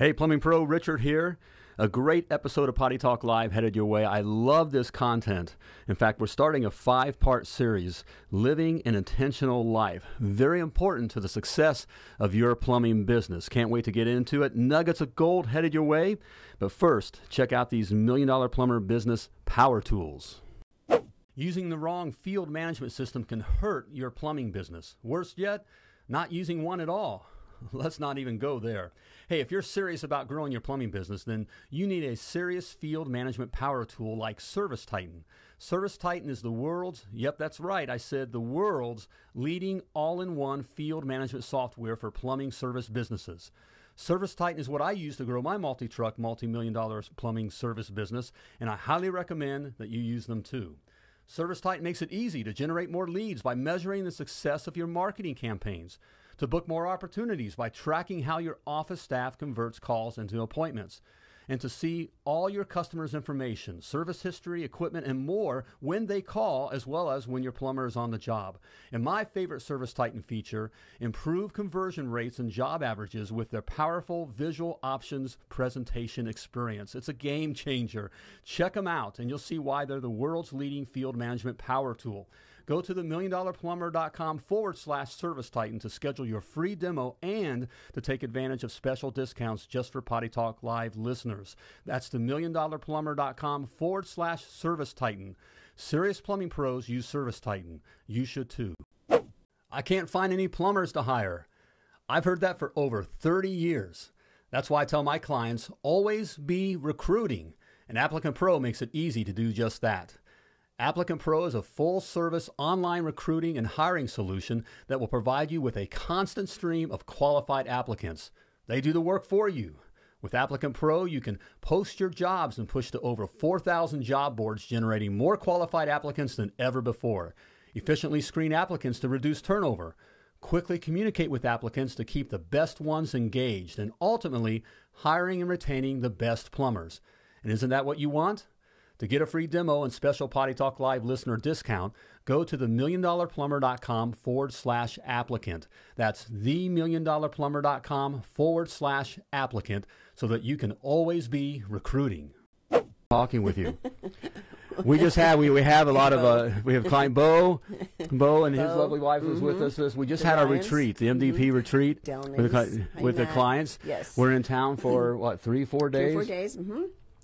Hey, Plumbing Pro, Richard here. A great episode of Potty Talk Live headed your way. I love this content. In fact, we're starting a five part series, Living an Intentional Life. Very important to the success of your plumbing business. Can't wait to get into it. Nuggets of gold headed your way. But first, check out these Million Dollar Plumber Business Power Tools. Using the wrong field management system can hurt your plumbing business. Worse yet, not using one at all. Let's not even go there. Hey, if you're serious about growing your plumbing business, then you need a serious field management power tool like Service Titan. Service Titan is the world's, yep, that's right, I said the world's leading all in one field management software for plumbing service businesses. Service Titan is what I use to grow my multi truck, multi million dollar plumbing service business, and I highly recommend that you use them too. Service Titan makes it easy to generate more leads by measuring the success of your marketing campaigns, to book more opportunities by tracking how your office staff converts calls into appointments, and to see all your customers' information, service history, equipment, and more when they call, as well as when your plumber is on the job. And my favorite Service Titan feature improve conversion rates and job averages with their powerful visual options presentation experience. It's a game changer. Check them out, and you'll see why they're the world's leading field management power tool. Go to the milliondollarplumber.com forward slash service titan to schedule your free demo and to take advantage of special discounts just for Potty Talk Live listeners. That's the milliondollarplumber.com forward slash service titan. Serious plumbing pros use Service Titan. You should too. I can't find any plumbers to hire. I've heard that for over 30 years. That's why I tell my clients always be recruiting, and Applicant Pro makes it easy to do just that. Applicant Pro is a full service online recruiting and hiring solution that will provide you with a constant stream of qualified applicants. They do the work for you. With Applicant Pro, you can post your jobs and push to over 4,000 job boards, generating more qualified applicants than ever before. Efficiently screen applicants to reduce turnover. Quickly communicate with applicants to keep the best ones engaged, and ultimately, hiring and retaining the best plumbers. And isn't that what you want? To get a free demo and special Potty Talk Live listener discount, go to themilliondollarplumber.com forward slash applicant. That's themilliondollarplumber.com forward slash applicant so that you can always be recruiting. Talking with you. we just have we, we have a lot of uh, we have client Bo, Bo and his lovely wife was with us. We just The had our retreat, the MDP retreat Down with the, Ladies. cli- Hi, with the clients. Yes. we're in town for what three, four Three days or four days. Mm-hmm.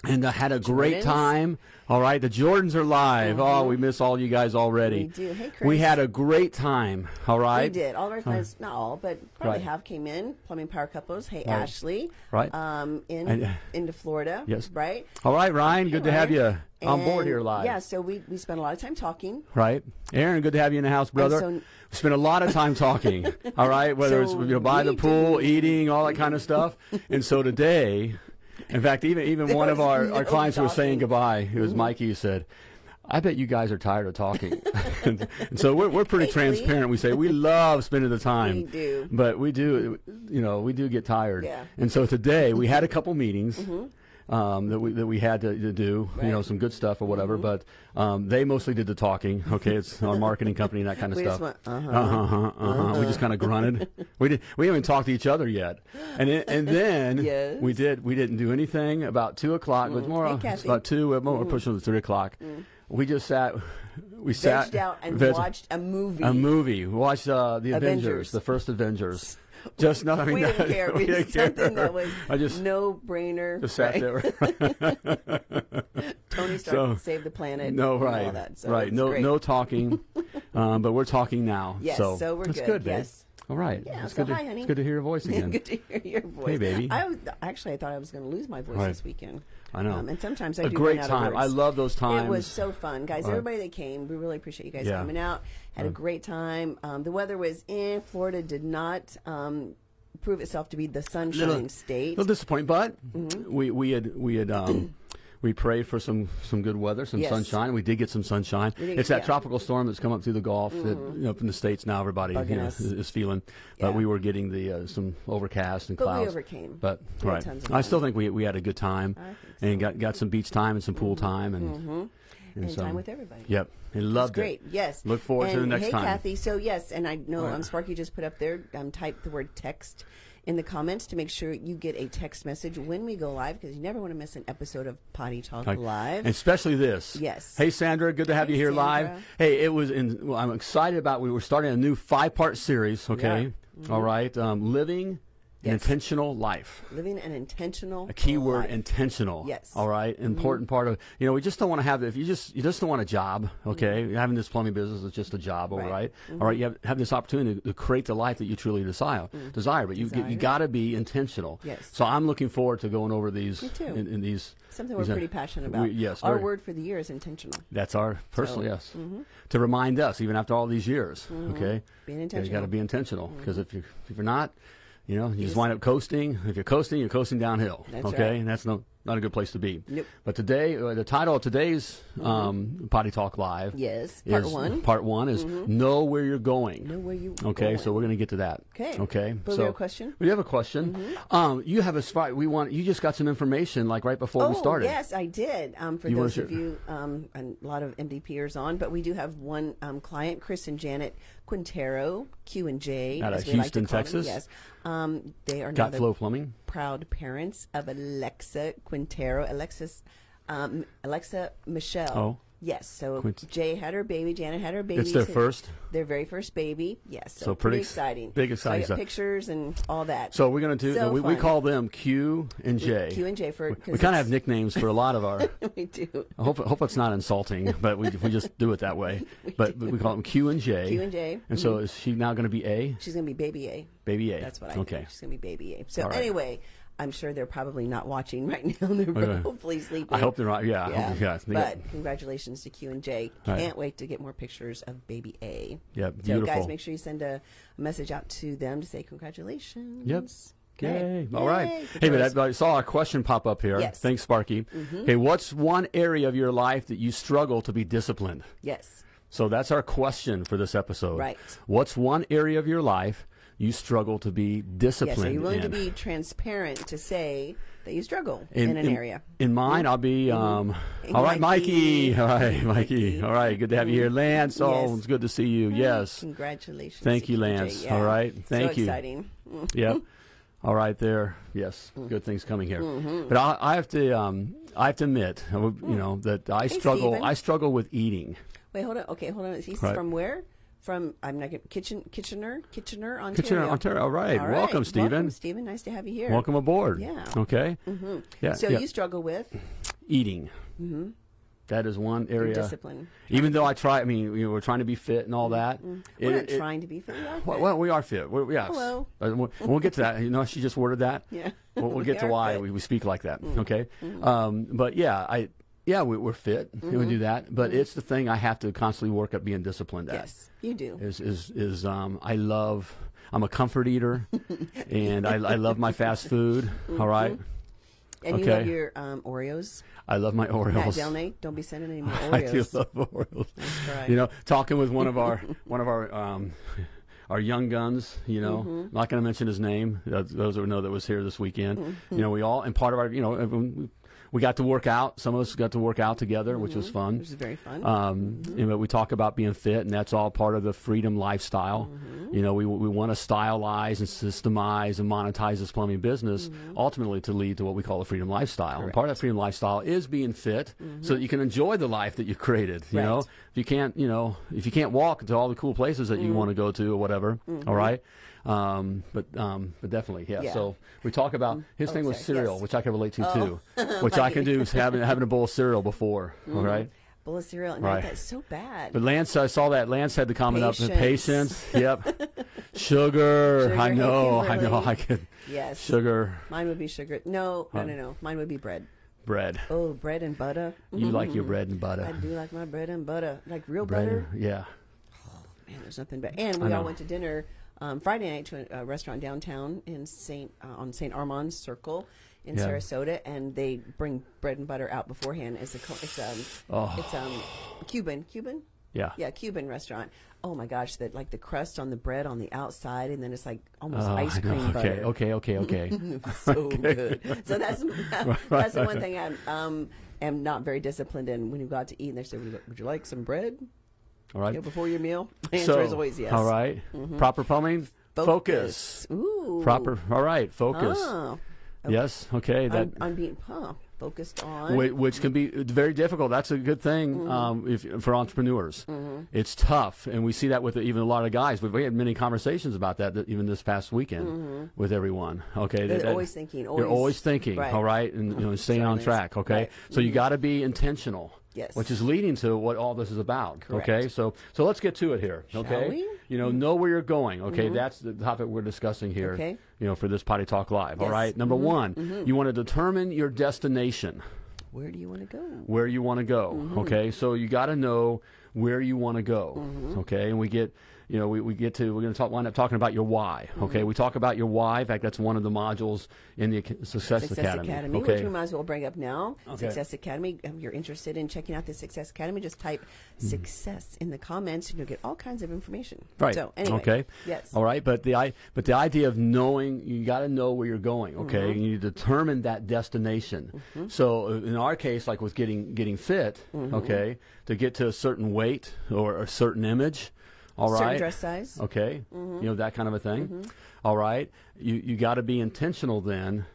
And I had a great Jordans. time. All right, the Jordans are live. Oh, we miss all you guys already. We do. Hey, We had a great time. All right. We did. All of our clients, not all, but probably Right. half came in. Plumbing Power Couples. Hey, Right. Ashley. Right. Um, in And, uh, into Florida. Yes. Right. All right, Ryan. Good to have you Ryan. on board And, here live. Yeah. So we we spent a lot of time talking. Right, Aaron. Good to have you in the house, brother. so- we spent a lot of time talking. all right, whether So it's you know by the pool, eating, all that kind of stuff. and so today, in fact, even even There one of our, no our clients was saying. Goodbye. It was Mikey who said. I bet you guys are tired of talking. and so we're, we're pretty Hey, transparent. We say we love spending the time. We do. But we do, you know, we do get tired. Yeah. And so today we had a couple meetings mm-hmm. Um, that we that we had to, to do, you know, Mm-hmm. some good stuff or whatever. But um, they mostly did the talking. Okay, it's our marketing company and that kind of We stuff. went, uh-huh, uh-huh, uh-huh. We just kind of grunted. we did. We haven't talked to each other yet. And it, and then Yes. we did. We didn't do anything about two o'clock. It was more Hey, about two. We're more pushing to three o'clock. We just sat. We sat out and watched a movie. a movie. We watched uh, the Avengers, Avengers. the first Avengers. Just not. I mean, we didn't care. we We didn't something care. that was I just no brainer. just sat there. Tony Stark So- saved the planet. no, and right, All that. So right. No, great. no talking. um, but we're talking now. Yes, so, so we're good, good, yes. All right. Yeah, it's so good. hi, to, honey. It's good to hear your voice again. Good to hear your voice. Hey, baby. I was, actually I thought I was going to lose my voice Right. this weekend. I know. Um, and sometimes I a do great run out time. I love those times. It was so fun, guys. Right. Everybody that came, we really appreciate you guys Yeah. coming out. Had a great time. Um, the weather was in. Florida did not um, prove itself to be the sunshine Little- state. little disappointing, but Mm-hmm. we we had we had um, we prayed for some some good weather, some Yes. sunshine. We did get some sunshine. Did- It's that yeah. Mm-hmm. tropical storm that's come up through the Gulf that you know, up in the states now. Everybody you know, is, is feeling, but Yeah. we were getting the uh, some overcast and But we overcame. But We right, I still think we we had a good time think and got got some beach time and some pool time and, and, and so- time with everybody. Yep, I loved great. it. Yes. Look forward to the next hey, time. Kathy. So yes, and I know Right. um, Sparky just put up there. Um, type the word text in the comments to make sure you get a text message when we go live because you never want to miss an episode of Potty Talk Live. especially this. Yes. Hey, Sandra, good to have Hey, you here Sandra. live. Hey, it was. In, well, I'm excited about. We were starting a new five-part series. Okay. All right. Um, living an Yes. intentional life. Living an intentional A key word, life. intentional. Yes. All right. Mm-hmm. Important part of you know we just don't want to have if you just you just don't want a job. Mm-hmm. Okay. Having this plumbing business is just a job. All Right. right. Mm-hmm. All right. You have, have this opportunity to create the life that you truly desire. Mm. Desire, but you Desire. you got to be intentional. Yes. So I'm looking forward to going over these Me too. in, in these. Something we're these, pretty passionate about. we- yes. Our very- word for the year is intentional. That's our personal So, yes. To remind us, even after all these years, Mm-hmm. okay, Being you got to be intentional because if you if you're not, you know, you, just just- wind up coasting. If you're coasting, you're coasting downhill. That's okay, right. and that's no not a good place to be. Nope. But today, uh, the title of today's um, Potty Talk Live, Yes. Part is, one. Part one is know where you're going. Know where you Okay, going. so we're going to get to that. Okay. Okay. But we have a question? We have a question. Um, you have a spot. We want. You just got some information like right before Oh, we started. yes, I did. Um, for You those of you, um, and a lot of MDPers on, but we do have one um, client, Chris and Janet Quintero, Q and J, Out of we like Houston, call them. Texas? Yes, um, they are now Got the Flow Plumbing. Proud parents of Alexa Quintero, Alexis, um, Alexa Michelle. Oh. Yes, so Jay had her baby, Janet had her baby. It's their to- first. their very first baby. Yes, so, So pretty pretty exciting. big So exciting got pictures and all that. So we're going to do. So we, we call them Q and J. Q and J for we kind of have nicknames for a lot of our. we do. I hope hope it's not insulting, but we we just do it that way. But, but we call them Q and J. Q and J. And so mm-hmm. is she now going to be A? She's gonna be baby A. Baby A. That's what I Okay. think. She's gonna be baby A. So right. anyway, I'm sure they're probably not watching right now. They're Okay. hopefully sleeping. I hope they're not. Yeah. Yeah. yeah. But congratulations to Q and J. Can't wait to get more pictures of baby A. yeah. So Beautiful. guys, make sure you send a, message out to them to say congratulations. Yep. Okay. Yay. All right. Yay. Hey, but I, I saw a question pop up here. Yes. Thanks, Sparky. Mm-hmm. Hey, what's one area of your life that you struggle to be disciplined? Yes. So that's our question for this episode. Right. What's one area of your life you struggle to be disciplined Yes. Are you willing to be transparent to say that you struggle in, an area? In mine, I'll be. Um, Mm-hmm. all right, Mikey. Mikey. All right, Mikey. All right, good to have you here, Lance. Oh, Yes. it's good to see you. Yes. Congratulations. Thank you, Lance. Yeah. All right. Thank so you. exciting. Mm. Yep. All right, there. Yes, Mm. good things coming here. Mm-hmm. But I, I have to. Um, I have to admit, you know, that I struggle. Stephen. I struggle with eating. Wait, hold on. Okay, hold on. He's Right. from where? From I'm not Kitchen Kitchener Kitchener Ontario. Kitchener, Ontario. All right. All Welcome, right. Stephen. Welcome, Stephen. Nice to have you here. Welcome aboard. Yeah. Okay. hmm Yeah. So yeah. you struggle with eating. mm-hmm. That is one area. discipline. Even though I try, I mean, you know, we're trying to be fit and all that. We're it- not it- trying to be fit. We Well, well, we are fit. We're, yes. Hello. Uh, we'll, we'll get to that. You know, she just worded that. yeah. We'll, we'll We get to why. Mm-hmm. we, we speak like that. Okay. Um, but yeah, I yeah we, we're fit. Mm-hmm. We do that. But it's the thing I have to constantly work at being disciplined at. Yes, you do. Is is is um I love. I'm a comfort eater, and I, I love my fast food. All right. And you okay. love your um, Oreos. I love my Matt Oreos. Delnay, don't be sending any more I do love Oreos. That's right. You know, talking with one of our one of our um, our young guns. You know, Mm-hmm. I'm not going to mention his name. Those those that know that was here this weekend. Mm-hmm. You know, we all and part of our you know we, got to work out. Some of us got to work out together, which was mm-hmm. fun. It was very fun. Um, mm-hmm. you know, we talk about being fit, and that's all part of the freedom lifestyle. Mm-hmm. You know, we we want to stylize and systemize and monetize this plumbing business, mm-hmm. ultimately to lead to what we call a freedom lifestyle. And part of that freedom lifestyle is being fit, so that you can enjoy the life that you've created. You know, if you can't, you know, if you can't walk to all the cool places that you want to go to or whatever, all right. Um, but um, but definitely, yeah. Yeah. So we talk about his Oh, thing was sorry, cereal, yes. which I can relate to too, which I can do is having having a bowl of cereal before, all right. Bowl of cereal, and right. that's so bad. But Lance, I saw that Lance had the comment up. Patience. Patience. Yep. Sugar. Sugar, I know. I know. I could. yes. Sugar. Mine would be sugar. No, no, no, no. Mine would be bread. Bread. Oh, bread and butter. You like your Mm. bread and butter. I do like my bread and butter, like real Bread. butter. Yeah. Oh man, there's nothing better. And we all went to dinner um, Friday night to a, a restaurant downtown in Saint uh, on Saint Armand's Circle in Yeah. Sarasota, and they bring bread and butter out beforehand. It's a it's um Oh. it's um Cuban Cuban Yeah. yeah Cuban restaurant. Oh my gosh, that like the crust on the bread on the outside, and then it's like almost Oh, ice cream Okay. butter. Okay. Okay. Okay. so good. So that's that's the one thing I um am not very disciplined in. When you go out to eat, and they say, "Would you, would you like some bread All right. know, before your meal?" The answer so, is always yes. Mm-hmm. All right. Proper plumbing. Focus. Ooh. Proper. All right. Focus. Oh. Yes. Okay. That. I'm, I'm being huh, focused on. Which, which can be very difficult. That's a good thing Mm-hmm. um, if, for entrepreneurs. It's tough, and we see that with even a lot of guys. We've we had many conversations about that, even this past weekend with everyone. Okay, Mm-hmm. They're That- that- always thinking, You're always- always thinking, right. all right, and you know, staying on track. Okay, Right. so you got to be intentional. Yes. Which is leading to what all this is about. Correct. Okay, so so let's get to it here. Shall okay, we? you know, know where you're going. Okay, that's the topic we're discussing here. Okay. You know, for this Potty Talk Live. All Yes. right. Number one, you want to determine your destination Where do you want to go? where you want to go. Mm-hmm. Okay, so you got to know where you want to go. Mm-hmm. Okay, and we get, you know, we, we get to we're going to talk wind up talking about your why. Okay, Mm-hmm. we talk about your why. In fact, that's one of the modules in the Success, Success Academy. Academy, Okay, which we might as well bring up now. Okay. Success Academy. If you're interested in checking out the Success Academy, just type "success" in the comments, and you'll get all kinds of information. Mm-hmm. Right. So anyway. Okay. Yes. All right. But the I but the idea of knowing you got to know where you're going. Okay. Mm-hmm. You need to determine that destination. So uh, in our case, like with getting getting fit. Mm-hmm. Okay. To get to a certain weight or a certain image. All right. Certain dress size. Okay. You know that kind of a thing. All right. You you got to be intentional then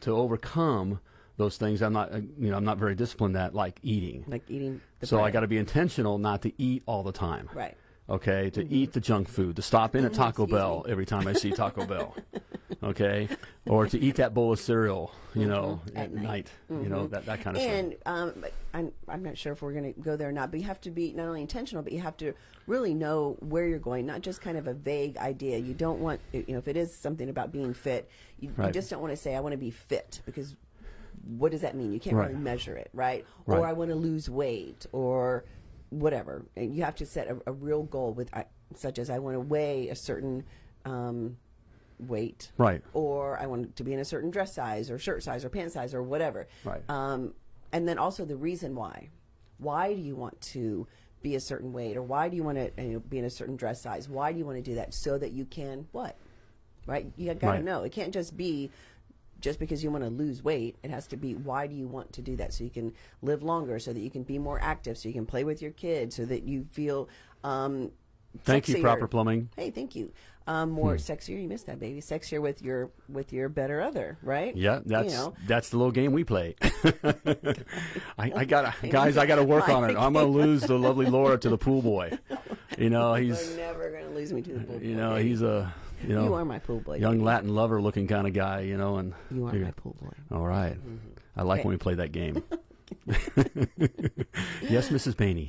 to overcome those things. I'm not uh, you know I'm not very disciplined at like eating. Like eating the So I got to be intentional not to eat all the time Right. Okay, to eat the junk food, to stop in at Taco Excuse Bell every time I see Taco Bell, okay, or to eat that bowl of cereal, you know, Mm-hmm. At at, night. night, you know, that, that kind of stuff. And um, I'm, I'm not sure if we're going to go there or not, but you have to be not only intentional, but you have to really know where you're going, not just kind of a vague idea. You don't want, you know, if it is something about being fit, you, you just don't want to say, I want to be fit, because what does that mean? You can't Right. really measure it, right? Right. Or I want to lose weight, or whatever. And you have to set a, a real goal with, I- such as I want to weigh a certain um, weight, Right. or I want to be in a certain dress size or shirt size or pant size or whatever. Right. Um, and then also the reason why. Why do you want to be a certain weight, or why do you want to you know, be in a certain dress size? Why do you want to do that so that you can what? Right? You got to Right. know. It can't just be just because you want to lose weight. It has to be why do you want to do that so you can live longer, so that you can be more active, so you can play with your kids, so that you feel. Um, Thank you. Proper Plumbing. Hey, thank you. Um, more sexier. You missed that, baby. Sexier with your with your better other, right? Yeah, that's you know. that's the little game we play. I, I got guys. I got to work on it. I'm gonna lose the lovely Laura to the pool boy. You know, he's You're never gonna lose me to the pool. you boy, know baby. he's a you know you are my pool boy. young baby. Latin lover looking kind of guy. You know, and You are my pool boy. All right. I like Okay. when we play that game. yes, Mrs. Bainey.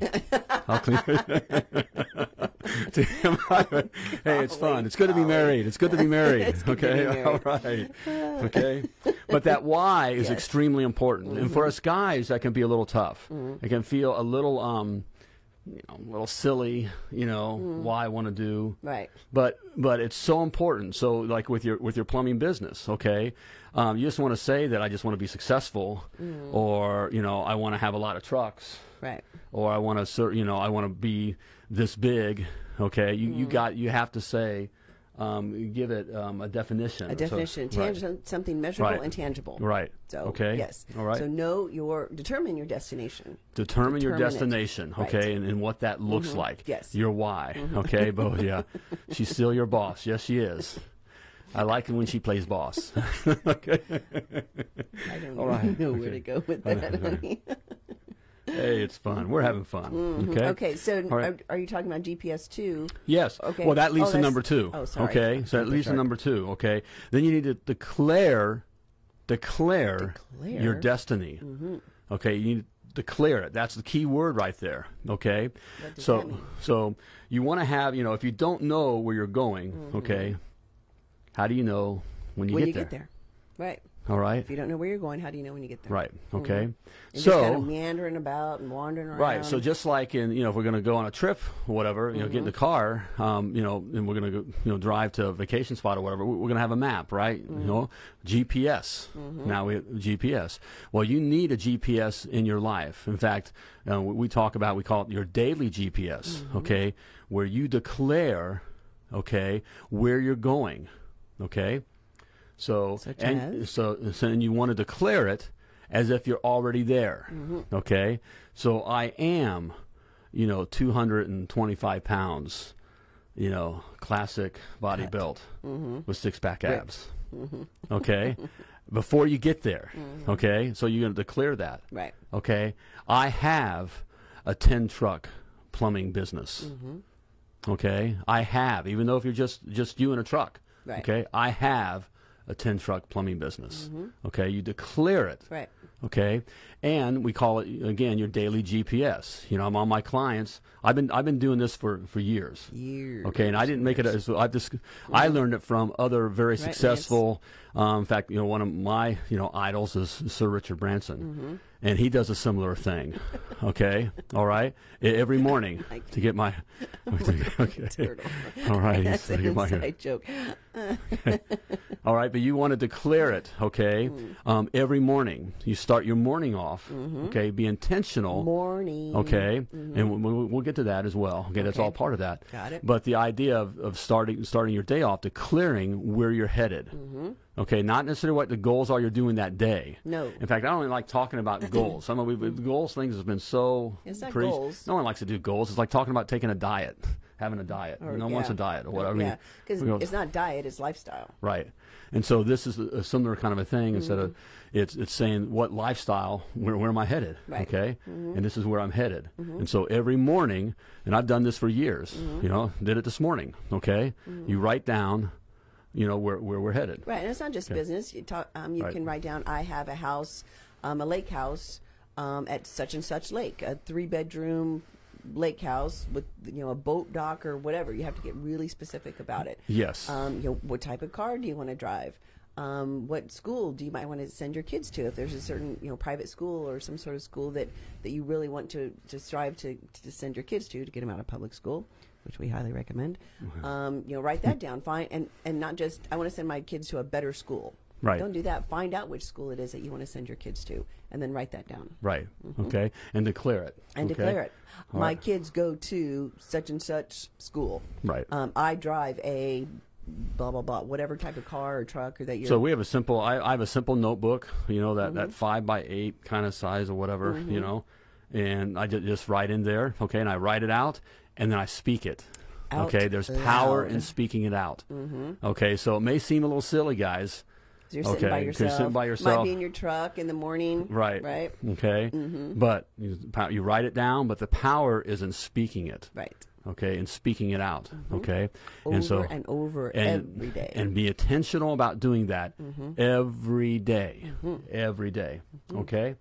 I'll clean hey, it's fun. It's good to be married. It's good to be married. It's good to okay. be married. All right. Okay. But that why is Yes. Mm-hmm. extremely important. And for us guys, that can be a little tough. It can feel a little, um, you know, a little silly, you know, Mm-hmm. why I want to do Right. but but it's so important. So like with your with your plumbing business, okay, um, you just want to say that I just want to be successful, or you know I want to have a lot of trucks, Right. or I want to you know I want to be this big. Okay, you you got you have to say, um, give it um, a definition. A So- definition, right. tangible, something measurable Right. and tangible. Right. So okay. yes. All right. So know your determine your destination. determine your Determine it. destination, Right. Mm-hmm. okay, and, and what that looks like. Yes. Your why, okay, but yeah, she's still your boss. Yes, she is. I like it when she plays boss. okay. I don't All right. know where to go with that, honey. Hey, it's fun. We're having fun. Okay. Okay, so right. are, are you talking about GPS two? Yes. Okay. Well, that leads Oh, to number two. oh, sorry. Okay. So that leads to number two. Okay. Then you need to declare, declare, Declare? your destiny. Mm-hmm. Okay. You need to declare it. That's the key word right there. Okay. So, so you want to have, you know, if you don't know where you're going, okay, how do you know when you Mm-hmm. when get you there? get there, right? All right. If you don't know where you're going, how do you know when you get there? Right. Okay. And So. just kind of meandering about and wandering around. Right. So just like in, you know, if we're going to go on a trip or whatever, you know, Mm-hmm. get in the car, um, you know, and we're going to, you know, drive to a vacation spot or whatever, we- we're going to have a map, right? Mm-hmm. You know, GPS. Now we have GPS. Well, you need a GPS in your life. In fact, uh, we we talk about, we call it your daily GPS, Mm-hmm. okay, where you declare, okay, where you're going, okay? So, Such and as? so, so and you want to declare it as if you're already there. Mm-hmm. Okay, so I am, you know, 225 pounds. you know, classic body built with six pack abs. Okay, before you get there. Okay, so you're going to declare that. Right. Okay, I have a ten truck plumbing business. Okay, I have, even though if you're just just you in a truck. Right. Okay, I have a ten truck plumbing business. Mm-hmm. Okay, you declare it. Right. Okay, and we call it again your daily GPS. You know, I'm on my clients. I've been I've been doing this for for years. Years. Okay, and I didn't make it. As, I just I learned it from other very Lance. successful. Um, in fact, you know, one of my you know idols is Sir Richard Branson, Mm-hmm. and he does a similar thing. Okay, all right, every morning to get my. okay, all right, That's an get my- inside joke. all right, but you want to declare it, okay? Mm. Um, every morning, you start your morning off, Mm-hmm. okay? Be intentional, Morning. okay? And we'll, we'll get to that as well. Okay, that's Okay. all part of that. Got it. But the idea of, of starting starting your day off, declaring where you're headed, okay? Not necessarily what the goals are you're doing that day. Mm-hmm. No. In fact, I don't really like talking about goals. Some of we, the goals things has been so. It's not goals. No one likes to do goals. It's like talking about taking a diet, having a diet. Or- no one wants a diet or whatever. I Yeah, mean, because we go- it's not diet; it's lifestyle. Right. And so this is a, a similar kind of a thing. Instead of Mm-hmm. It's it's saying what lifestyle, where where am I headed? Right. Okay. And this is where I'm headed. And so every morning, and I've done this for years. You know, did it this morning. Okay. You write down, you know, where where we're headed. Right, and it's not just business. You talk. Um, you Right. can write down. I have a house, um, a lake house, um, at such and such lake, a three bedroom lake house with you know a boat dock or whatever. You have to get really specific about it. Yes. Um, you know, what type of car do you want to drive? Um, what school do you might want to send your kids to? If there's a certain you know private school or some sort of school that, that you really want to, to strive to, to send your kids to to get them out of public school, which we highly recommend. Um, you know, write that down. fine and and not just I want to send my kids to a better school. Right. Don't do that. Find out which school it is that you want to send your kids to, and then write that down right. Okay. And declare it. Mm-hmm. and okay? declare it. All My right. kids go to such and such school. Right. Um, I drive a blah blah blah, whatever type of car or truck or that you're. So we have a simple. I, I have a simple notebook, you know, that, Mm-hmm. that five by eight kind of size or whatever, you know, and I ju- just write in there, okay, and I write it out, and then I speak it. Out okay, there's power in speaking it out. Mm-hmm. Okay, so it may seem a little silly, guys. You're sitting by yourself. you're sitting by yourself. Might be in your truck in the morning. Right. Right. Okay, but you, you write it down, but the power is in speaking it. Right. Okay, and speaking it out. Mm-hmm. Okay, Over and so and over and, every day. and be intentional about doing that mm-hmm. every day. Mm-hmm. Every day. Okay?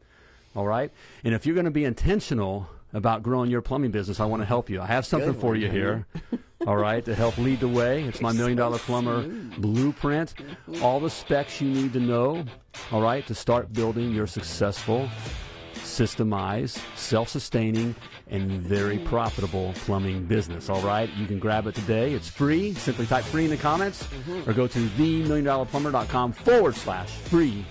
All right? And if you're going to be intentional about growing your plumbing business, I want to help you. I have something Good for one, you here. All right, to help lead the way. It's my million dollar plumber blueprint. All the specs you need to know, all right, to start building your successful, systemized, self sustaining, and very profitable plumbing business. All right, you can grab it today. It's free. Simply type free in the comments or go to themilliondollarplumber.com forward slash free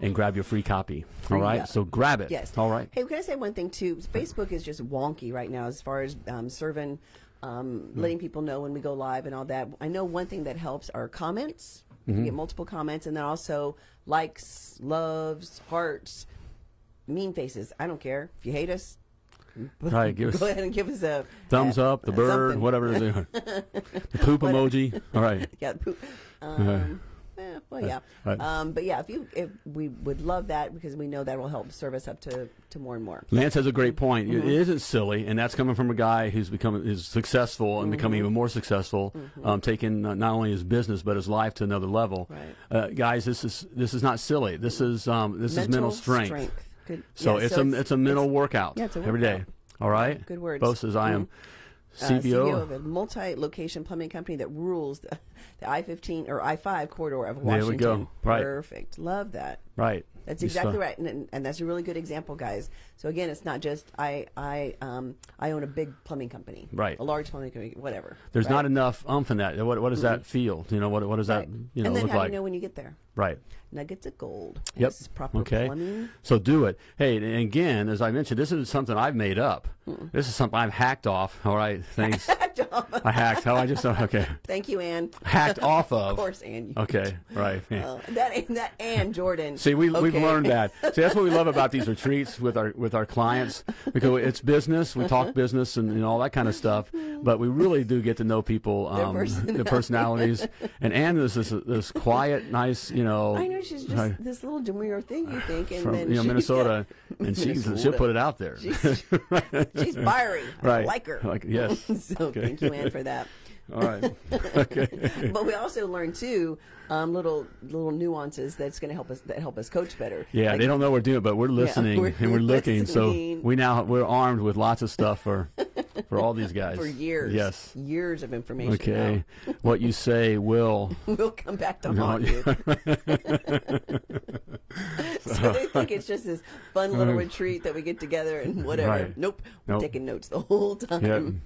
and grab your free copy. All right, yeah. so grab it. Yes. All right. Hey, can I say one thing too? Facebook is just wonky right now as far as um, serving, um, letting people know when we go live and all that. I know one thing that helps are comments. Mm-hmm. You get multiple comments, and then also likes, loves, hearts, mean faces. I don't care if you hate us. Right, give us Go ahead and give us a thumbs up, the bird, something. whatever it is. the poop emoji. All right. Yeah. poop. Um, eh, well, yeah. Right. Um, but yeah, if you, if we would love that because we know that will help serve us up to, to more and more. Lance has a great point. Mm-hmm. It isn't silly, and that's coming from a guy who's become is successful and becoming Mm-hmm. even more successful, um, taking uh, not only his business but his life to another level. Right. Uh, guys, this is this is not silly. This is um, this is mental strength. Good. So yeah, it's a it's a mental workout yeah, it's a every day. All right. Good words. Bo says I am uh, CBO. CEO of a multi-location plumbing company that rules the, the I-15 or I-5 corridor of Washington. There we go. Right. Perfect. Love that. right. That's exactly right, and, and, that's a really good example, guys. So again, it's not just I I um I own a big plumbing company, Right. A large plumbing company, whatever. There's right? not enough umph in that. What what does that feel? You know what what does that Right. you know and then look how like? do you know when you get there? right. Nuggets of gold. Yep. This is proper Okay. plumbing. So do it. Hey, and again, as I mentioned, this is something I've made up. This is something I've hacked off. All right, thanks. I hacked. How I just okay. Thank you, Ann. Hacked off of. Of course, Ann. you- Okay, right. yeah. Uh, that that and Jordan. See, we, we've Okay. Learned that. See, that's what we love about these retreats with our with our clients because it's business. We talk business and, and all that kind of stuff, but we really do get to know people, Their um, personality. their personalities. And Anne is this this quiet, nice, you know, I know she's just right, this little demure thing you think, and from then you know Minnesota, and she's she'll put it out there. She's, she's fiery. I like her. Like, yes. so Okay. thank you, Anne, for that. All right. Okay. But we also learn too um, little little nuances that's going to help us that help us coach better. Yeah, Like, they don't know we're doing but we're listening we're and we're looking. So we now we're armed with lots of stuff for for all these guys for years. Yes. years of information. Okay. what you say will. we'll come back to haunt you. so they think it's just this fun little retreat that we get together and whatever. Right. Nope, we're Nope. taking notes the whole time.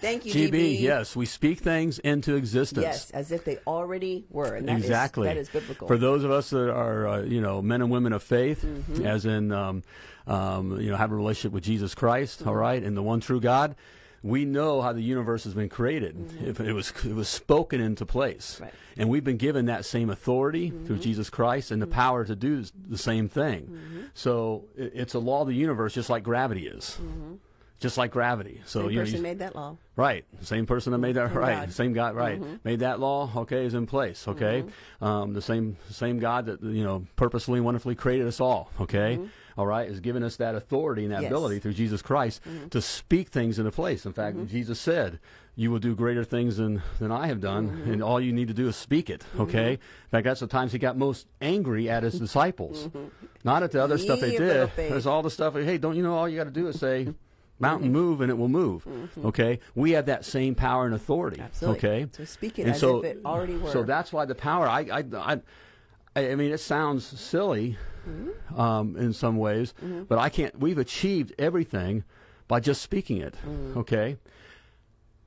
Thank you, GB, GB. yes, we speak things into existence. Yes, as if they already were. And that is- exactly. that is biblical. For those of us that are, uh, you know, men and women of faith, Mm-hmm. as in, um, um, you know, have a relationship with Jesus Christ, Mm-hmm. all right, and the one true God, we know how the universe has been created. If it was it was spoken into place, Mm-hmm. Right. and we've been given that same authority through Mm-hmm. Jesus Christ and the power to do the same thing. So it, it's a law of the universe, just like gravity is. Just like gravity. So Mm-hmm. Same you know, person you- made that law. Right, same person that made that. Same right, God. Mm-hmm. same God. Right, made that law. Okay, is in place. Okay, um, the same same God that you know purposely and wonderfully created us all. Okay, all right, has given us that authority and that Mm-hmm. Yes. Mm-hmm. ability through Jesus Christ to speak things into place. In fact, Jesus said. You will do greater things than, than I have done, Mm-hmm. and all you need to do is speak it. Okay. In fact, that's the times he got most angry at his disciples, not at the other stuff they Ye of little did. There's all the stuff. Hey, don't you know? All you got to do is say, "Mountain, move," and it will move. Okay. We have that same power and authority. Mm-hmm. Absolutely. Okay. So speak it And as so- if it already were. So that's why the power. I, I, I, I I mean, it sounds silly Mm-hmm. um, in some ways, but I can't. We've achieved everything by just speaking it. Mm. Okay.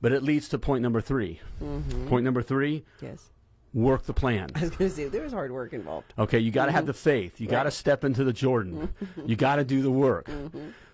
But it leads to point number 3 Mm-hmm. Point number three: yes. work the plan. I was going to say there's hard work involved. Okay, you got to have the faith. You got to step into the Jordan. you got to do the work.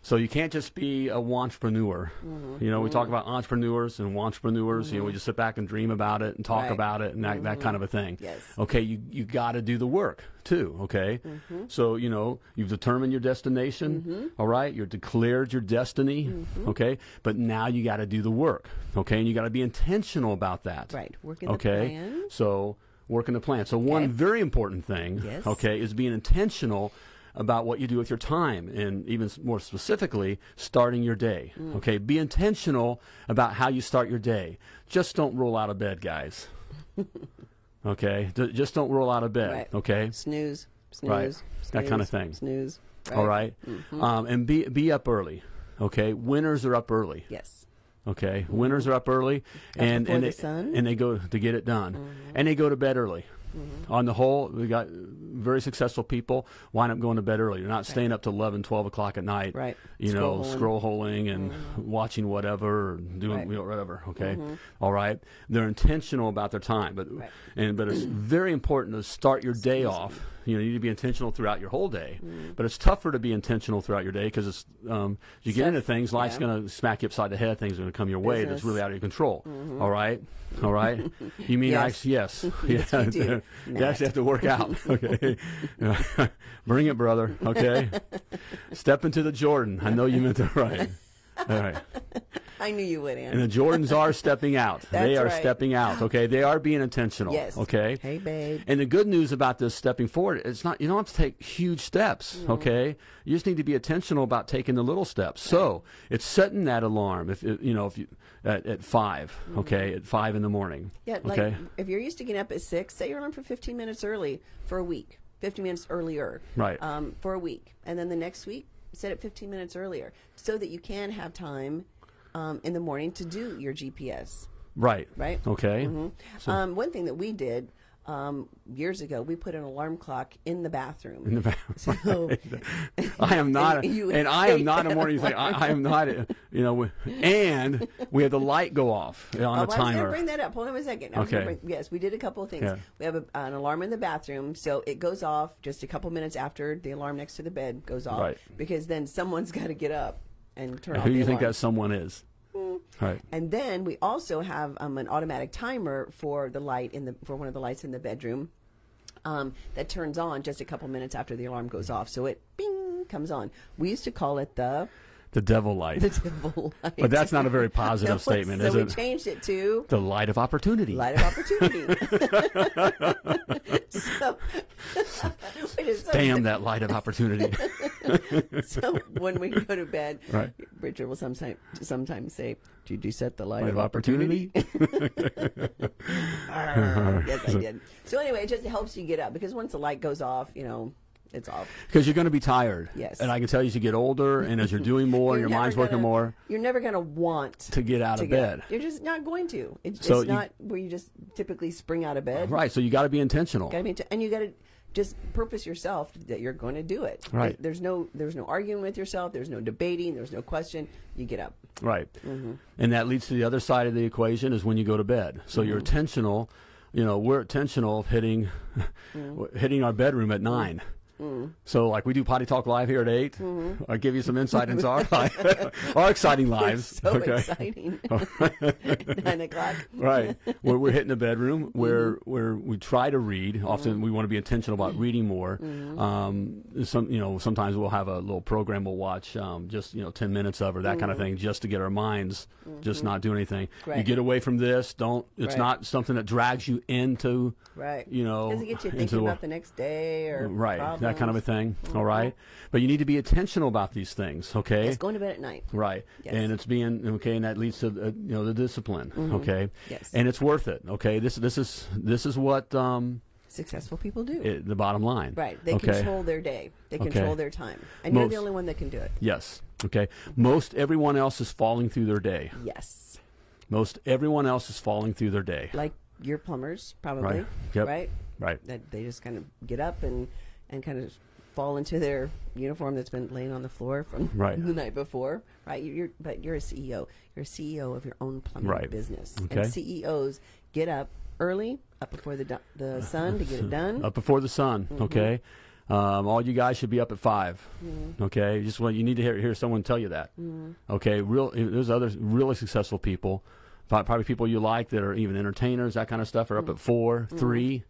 So you can't just be a entrepreneur. Mm-hmm. You know, we talk mm-hmm. about entrepreneurs and entrepreneurs. You know, we mm-hmm. just sit back and dream about it and talk Right. about it and that, that kind of a thing. Yes. Okay, you you got to do the work too. Okay. So you know you've determined your destination. all right, you're declared your destiny. Okay, but now you got to do the work. Okay, and you got to be intentional about that. Right. Working the Okay. plan. So working the plan. So one Okay. very important thing, Yes. okay, is being intentional about what you do with your time and even more specifically starting your day. Mm. Okay, be intentional about how you start your day. Just don't roll out of bed, guys. okay? D- just don't roll out of bed, Right. okay? Snooze. Snooze. Right. That kinda thing. Snooze. All right? Um, and be be up early. Okay? Winners are up early. Yes. Okay, winners are up early, and and the they? Mm-hmm. and they go to get it done, and they go to bed early. Mm-hmm. On the whole, we got very successful people wind up going to bed early. They're not staying up to 11, 12 o'clock at night. Right. You know, scroll holing and mm-hmm. watching whatever, or doing Right. whatever. Okay, mm-hmm. All right. They're intentional about their time, but Right. and but it's very important to start your day off. You know, you need to be intentional throughout your whole day, but it's tougher to be intentional throughout your day because it's um, you get Stuff- into things, life's yeah. going to smack you upside the head. Things are going to come your way that's Business. Mm-hmm. really out of your control. All right, all right. You mean Yes. I? Yes, Yes, we do, you actually have to work out. Okay, bring it, brother. Okay, step into the Jordan. I know you meant it right. All right. I knew you would, And the Jordans are stepping out. they are right. stepping out. Okay, they are being intentional. Yes. Okay. Hey, babe. And the good news about this stepping forward, it's not you don't have to take huge steps, okay? You just need to be intentional about taking the little steps. So it's setting that alarm if you know if you at, at 5 okay, at five in the morning. Yeah, like okay, if you're used to getting up at six, set your alarm for 15 minutes early for a week, 15 minutes earlier, Right. Um, for a week, and then the next week, set it 15 minutes earlier, so that you can have time um, in the morning to do your GPS. right, Right. okay, Um, one thing that we did um, years ago, we put an alarm clock in the bathroom. In the bathroom. So, I am not, And and I am not a morning thing. I, I am not, a- you know, and we have the light go off on Oh, the I was going to timer. bring that up. Hold on a second. I was gonna Okay. bring- yes, we did a couple of things. Yeah. We have a, an alarm in the bathroom, so it goes off just a couple minutes after the alarm next to the bed goes off. Right. Because then someone's got to get up and turn Who off do you think that someone is? Right. And then we also have um, an automatic timer for the light in the for one of the lights in the bedroom. um, that turns on just a couple minutes after the alarm goes off. So it bing comes on. We used to call it the The devil light. the devil light. but that's not a very positive No, statement, so is we it? changed it to The light of opportunity. light of opportunity. so, it is so Damn that light of opportunity. So when we go to bed, Right. Richard will sometimes sometimes say, "Did you set the light, Light of of opportunity?" opportunity. Arr, yes, I did. So anyway, it just helps you get up because once the light goes off, you know, it's off. Because you're going to be tired. Yes. And I can tell you as you get older and as you're doing more and your mind's working gonna- more You're never going to want to get out to of get bed. You're just not going to. It's, So it's you- not where you just typically spring out of bed. Right. So you got to be intentional. Gotta be, and you got to just purpose yourself that you're going to do it. Right. There's no there's no arguing with yourself. There's no debating. There's no question. You get up. Right. Mm-hmm. And that leads to the other side of the equation is when you go to bed. So you're Mm-hmm. intentional. You know, we're intentional of hitting Mm. hitting our bedroom at 9 So, like we do Potty Talk Live here at 8 Mm-hmm. I'll give you some insight into our life, our exciting lives. So okay. exciting. Nine o'clock. right where we're hitting the bedroom where Mm-hmm. where we try to read often we want to be intentional about reading more Mm-hmm. um, some you know sometimes we'll have a little program we'll watch um, just you know 10 minutes of or that kind of thing just to get our minds just not do anything you Mm-hmm. Get away from this don't it's Right. not something that drags you into Right. you know Does it get you thinking about the next day or right that kind of a thing all right but you need to be intentional about these things okay Yes, going to bed at night. Right, Yes. and it's being okay, and that leads to uh, you know the discipline. Okay, Mm-hmm. Yes. and it's worth it. Okay, this this is this is what um, Successful people do. it, the bottom line. right. They okay. control their day. They Okay. control their time. And you're the only one that can do it. Yes. Okay. Most everyone else is falling through their day. Yes. Most everyone else is falling through their day. Like your plumbers, probably. Right. Yep. Right? Right. That they just kind of get up and, and kind of fall into their uniform that's been laying on the floor from Right. the night before. Right. You're, you're, but you're a CEO. You're a CEO of your own plumbing Right. business. Okay. And CEOs get up early, up before the, the sun to get it done. Up before the sun. Mm-hmm. Okay. Um, all you guys should be up at 5 Mm-hmm. Okay. Just what you need to hear, hear someone tell you that. Okay. Real. There's other really successful people, probably people you like that are even entertainers, that kind of stuff, are up at 4 Mm-hmm. three.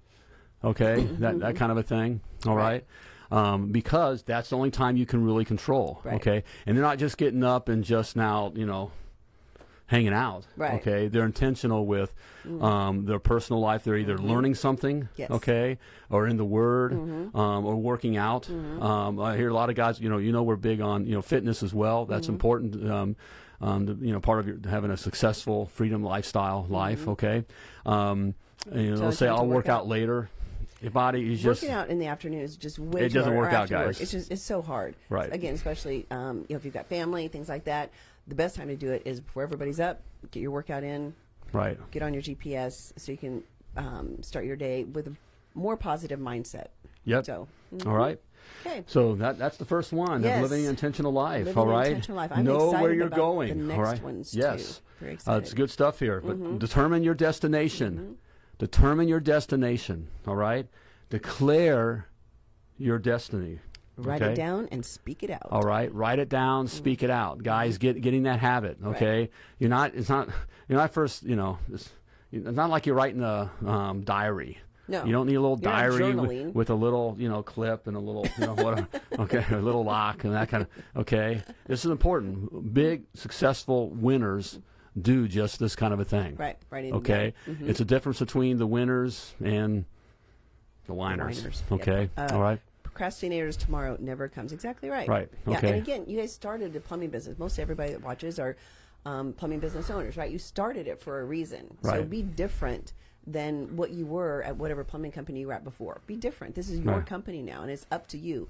Okay. that that kind of a thing. All Right. right. Um, because that's the only time you can really control. Right. Okay. And they're not just getting up and just now, you know, hanging out. Right. Okay. They're intentional with um, their personal life. They're either learning something. Yes. Okay. Or in the Word, um, or working out. Um, I hear a lot of guys. You know, you know, we're big on you know fitness as well. That's important. Um, um, to, you know, part of your having a successful freedom lifestyle life. Okay. Um, you know, So say I'll work work out later. Your body is just Working out in the afternoon is just way It doesn't hard, work out, after work. guys. It's just it's so hard. Right. Again, especially um, you know if you've got family, things like that. The best time to do it is before everybody's up. Get your workout in. right. Get on your GPS so you can um, start your day with a more positive mindset. Yep. So, All right. okay. So that that's the first one. Yes. Living an intentional life. Living all an intentional life. I'm know excited where you're about going. the next all right. ones, yes. too. Very Uh, it's good stuff here. But Mm-hmm. determine your destination. Determine your destination. All right. Declare your destiny. Write okay? it down and speak it out. All right, write it down, speak it out, guys. Get getting that habit. Okay, you're not. It's not. You're not first. You know, it's, it's not like you're writing a um, diary. No. you don't need a little You're diary with, with a little, you know, clip and a little, you know, what? okay, a little lock and that kind of. Okay, this is important. Big successful winners do just this kind of a thing. Right. It Okay. Mhm. it's a difference between the winners and the whiners. whiners, yep. Okay, Uh, all right. procrastinators tomorrow never comes. Exactly right. Right, Yeah. And again, you guys started a plumbing business. Most everybody that watches are um, plumbing business owners, right? You started it for a reason. Right. So be different than what you were at whatever plumbing company you were at before. Be different. This is your Right. company now, and it's up to you.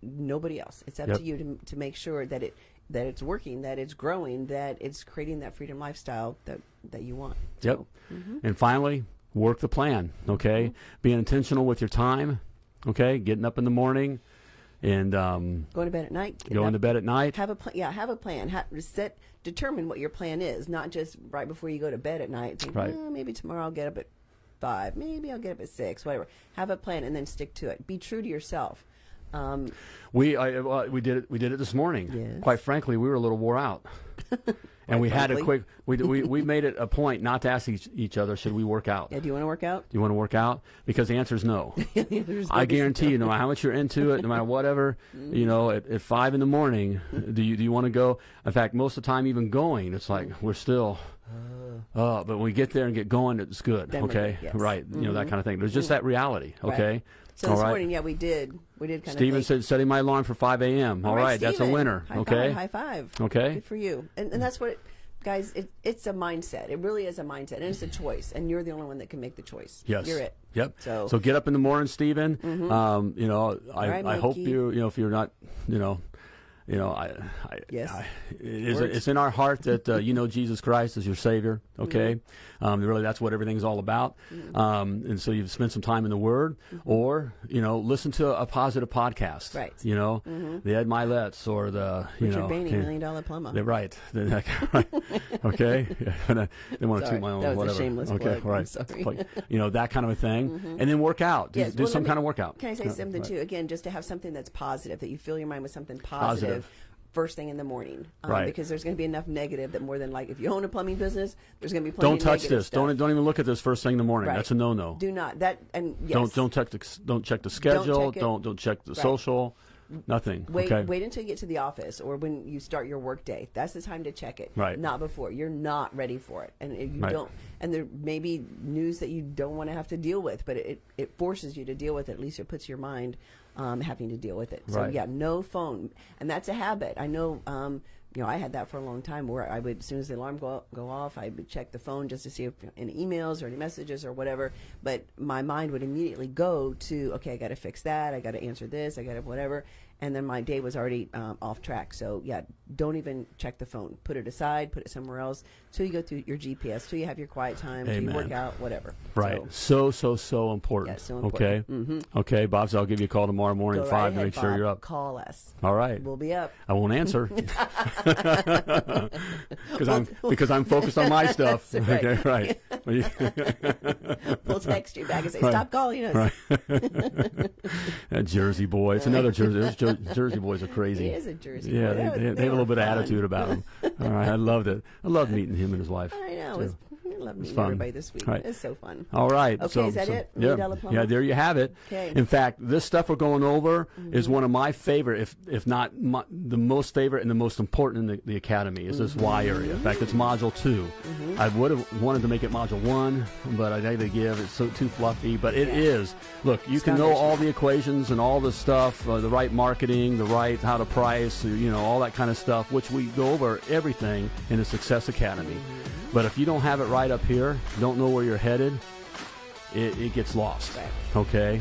Nobody else. It's up Yep. to you to, to make sure that it that it's working, that it's growing, that it's creating that freedom lifestyle that that you want. Yep. mm-hmm. And finally, work the plan. Okay, being intentional with your time. Okay, getting up in the morning, and um, Going to bed at night. going up, to bed at night. Have a plan. Yeah, have a plan. Ha- set, determine what your plan is, not just right before you go to bed at night. Think, Right. "Eh, maybe tomorrow I'll get up at five. Maybe I'll get up at six. Whatever. Have a plan and then stick to it. Be true to yourself. Um, We I, uh, we did it. We did it this morning. Yes. Quite frankly, we were a little wore out. and we had a quick. We, we we made it a point not to ask each, each other, should we work out? Yeah, do you want to work out? Do you want to work out? Because the answer is no. I guarantee you, no matter how much you're into it, no matter whatever, you know, at, at five in the morning, do you do you want to go? In fact, most of the time, even going, it's like we're still. Uh, but when we get there and get going, it's good. Then we're okay, yes. Mm-hmm. right? You know that kind of thing. There's just that reality. Okay, Right. So all this right. morning, yeah, we did. We did kind Steven of. think, said setting my alarm for 5 a.m. All right, that's a winner. High okay, Five, high five. Okay. Good for you. And, and that's what, it, guys. It, it's a mindset. It really is a mindset, and it's a choice. And you're the only one that can make the choice. Yes. You're it. Yep. So- so get up in the morning, Stephen. Um, you know, I, right, I hope you, you know, if you're not, you know, you know, I, I, Yes. I it is, it's in our heart that uh, you know Jesus Christ is your Savior. Okay, Mm-hmm. um, really, that's what everything's all about. Um, and so you've spent some time in the Word, or you know, listen to a positive podcast. Mm-hmm. Right. You know, the Ed Mylett's or the you Richard know, Bainey, yeah. Million Dollar Plumber. They're right. They're right. okay. Yeah, and I didn't want to toot my own. That was a shameless okay. plug. Right. you know that kind of a thing, and then work out. Do, Yes, do well, some me- kind of workout. Can I say something right. too? Again, just to have something that's positive, that you fill your mind with something Positive. positive. First thing in the morning, um, Right. Because there's going to be enough negative that more than like if you own a plumbing business, there's going to be plenty Don't touch this. Stuff. Don't don't even look at this first thing in the morning. Right. That's a no no. Do not that and yes. Don't don't check the don't check the schedule. it. Don't don't check the Right. social. Nothing. Wait, okay. wait until you get to the office or when you start your work day. That's the time to check it. Right. Not before. You're not ready for it, and if you Right. don't. And there may be news that you don't want to have to deal with, but it it forces you to deal with it. At least it puts your mind um, having to deal with it. So Right. yeah, no phone, and that's a habit. I know. Um, you know, I had that for a long time where I would, as soon as the alarm go go off, I would check the phone just to see if any emails or any messages or whatever. But my mind would immediately go to, okay, I got to fix that, I got to answer this, I got to whatever, and then my day was already um, off track. So yeah, don't even check the phone. Put it aside, put it somewhere else, till you go through your GPS, till you have your quiet time, till you work out, whatever. Right. So, So so so important. Yeah, so important. Mm-hmm. Okay. Okay, Bob. So I'll give you a call tomorrow morning go at right five to ahead, make sure you're up. Call us. All right. We'll be up. I won't answer because I'm because I'm focused on my stuff. Right. Okay, right. We'll text you back and say, "Stop calling us." that Jersey boy. It's another Jersey. Those Jer- Jersey boys are crazy. He is a Jersey Yeah, boy. they, they, they they have a little bit of attitude about them. All right, I loved it. I loved meeting him and his wife. I know. Too. It was, I love meeting fun. everybody this week. Right. It's so fun. All right. Okay, so, is that so- it? Yeah, yeah. There you have it. Okay. In fact, this stuff we're going over is Mm-hmm. one of my favorite, if if not my, the most favorite and the most important in the, the academy is this Y Mm-hmm. area. In fact, it's module 2 I would have wanted to make it module one, but I had to give it's so too fluffy. But it is. Look, you It's can know all the equations and all the stuff, uh, the right marketing, the right how to price, you know, all that kind of stuff, which we go over everything in the Success Academy. But if you don't have it right up here, don't know where you're headed, it, it gets lost. Okay.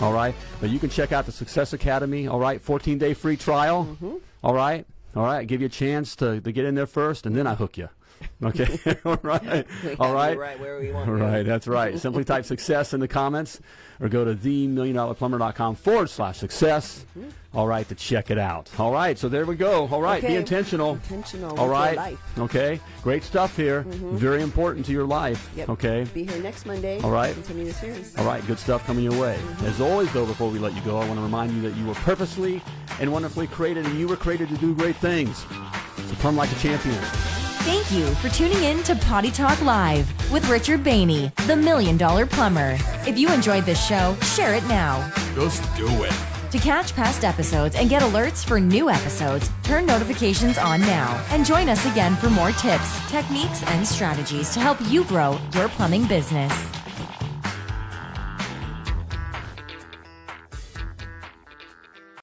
All right. But you can check out the Success Academy. All right. 14 day free trial. Mm-hmm. All right. All right. Give you a chance to, to get in there first, and then I hook you. Okay. All right. All right. right where we want right, that's right. Simply type success in the comments or go to themilliondollarplumber.com forward slash success. Mm-hmm. All right, to check it out. All right, so there we go. All right, be intentional. Intentional All right. life. Okay, great stuff here. Mm-hmm. Very important to your life. Yep. Okay. Be here next Monday. All right. Continue the series. All right, good stuff coming your way. Mm-hmm. As always, though, before we let you go, I want to remind you that you were purposely and wonderfully created, and you were created to do great things. So plumb like a champion. Thank you for tuning in to Potty Talk Live with Richard Bainey, the Million Dollar Plumber. If you enjoyed this show, share it now. Just do it. To catch past episodes and get alerts for new episodes, turn notifications on now and join us again for more tips, techniques, and strategies to help you grow your plumbing business.